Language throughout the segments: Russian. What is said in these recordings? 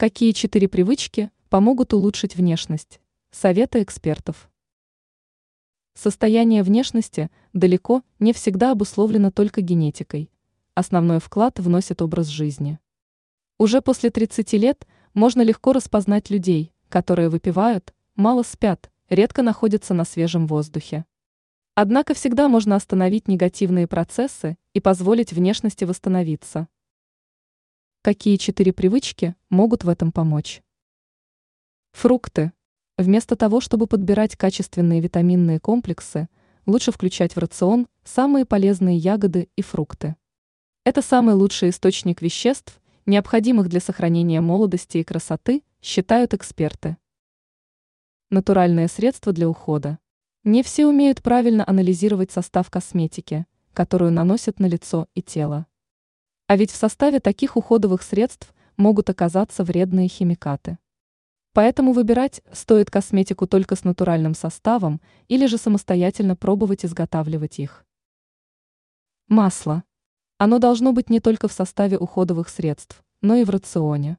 Какие четыре привычки помогут улучшить внешность? Советы экспертов. Состояние внешности далеко не всегда обусловлено только генетикой. Основной вклад вносит образ жизни. Уже после 30 лет можно легко распознать людей, которые выпивают, мало спят, редко находятся на свежем воздухе. Однако всегда можно остановить негативные процессы и позволить внешности восстановиться. Какие четыре привычки могут в этом помочь? Фрукты. Вместо того, чтобы подбирать качественные витаминные комплексы, лучше включать в рацион самые полезные ягоды и фрукты. Это самый лучший источник веществ, необходимых для сохранения молодости и красоты, считают эксперты. Натуральные средства для ухода. Не все умеют правильно анализировать состав косметики, которую наносят на лицо и тело. А ведь в составе таких уходовых средств могут оказаться вредные химикаты. Поэтому выбирать стоит косметику только с натуральным составом или же самостоятельно пробовать изготавливать их. Масло. Оно должно быть не только в составе уходовых средств, но и в рационе.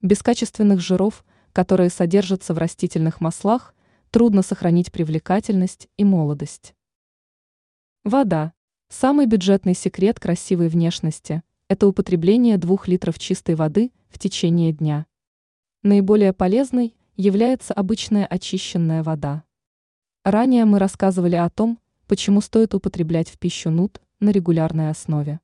Без качественных жиров, которые содержатся в растительных маслах, трудно сохранить привлекательность и молодость. Вода. Самый бюджетный секрет красивой внешности – это употребление 2 литров чистой воды в течение дня. Наиболее полезной является обычная очищенная вода. Ранее мы рассказывали о том, почему стоит употреблять в пищу нут на регулярной основе.